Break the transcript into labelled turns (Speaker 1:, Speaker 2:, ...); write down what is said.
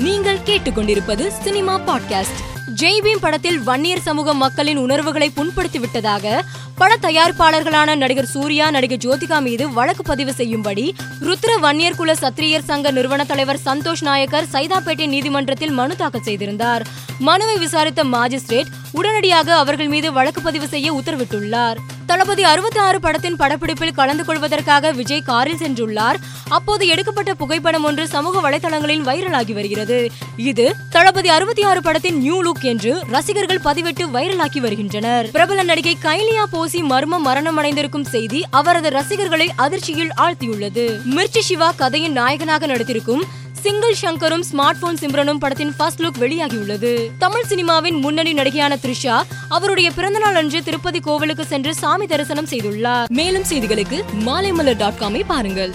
Speaker 1: நீங்கள் கேட்டுக்கொண்டிருப்பது cinema podcast. Jai Bhim படத்தில் வன்னியர் சமூக மக்களின் உணர்வுகளை புண்படுத்தி விட்டதாக பட தயாரிப்பாளர்களான நடிகர் சூர்யா நடிகர் ஜோதிகா மீது வழக்கு பதிவு செய்யும்படி ருத்ர வன்னியர் குல சத்திரியர் சங்க நிறுவன தலைவர் சந்தோஷ் நாயக்கர் சைதாப்பேட்டை நீதிமன்றத்தில் மனு தாக்கல் செய்திருந்தார். மனுவை விசாரித்த மாஜிஸ்ட்ரேட் உடனடியாக அவர்கள் மீது வழக்கு பதிவு செய்ய உத்தரவிட்டுள்ளார். தளபதி அறுபத்தி ஆறு படத்தின் படப்பிடிப்பில் கலந்து கொள்வதற்காக விஜய் காரில் சென்றுள்ளார். அப்போது எடுக்கப்பட்ட புகைப்படம் ஒன்று சமூக வலைதளங்களில் வைரலாகி வருகிறது. இது தளபதி அறுபத்தி ஆறு படத்தின் நியூ லுக் என்று ரசிகர்கள் பதிவிட்டு வைரலாக்கி வருகின்றனர். பிரபல நடிகை கைலியா போசி மர்ம மரணமடைந்திருக்கும் செய்தி அவரது ரசிகர்களை அதிர்ச்சியில் ஆழ்த்தியுள்ளது. மிர்ச்சி சிவா கதையின் நாயகனாக நடித்திருக்கும் சிங்கிள் ஷங்கரும் ஸ்மார்ட் போன் சிம்ரனும் படத்தின் ஃபர்ஸ்ட் லுக் வெளியாகியுள்ளது. தமிழ் சினிமாவின் முன்னணி நடிகையான த்ரிஷா அவருடைய பிறந்தநாள் அன்று திருப்பதி கோவிலுக்கு சென்று சாமி தரிசனம் செய்துள்ளார். மேலும் செய்திகளுக்கு மாலைமலர் டாட் காமை பாருங்கள்.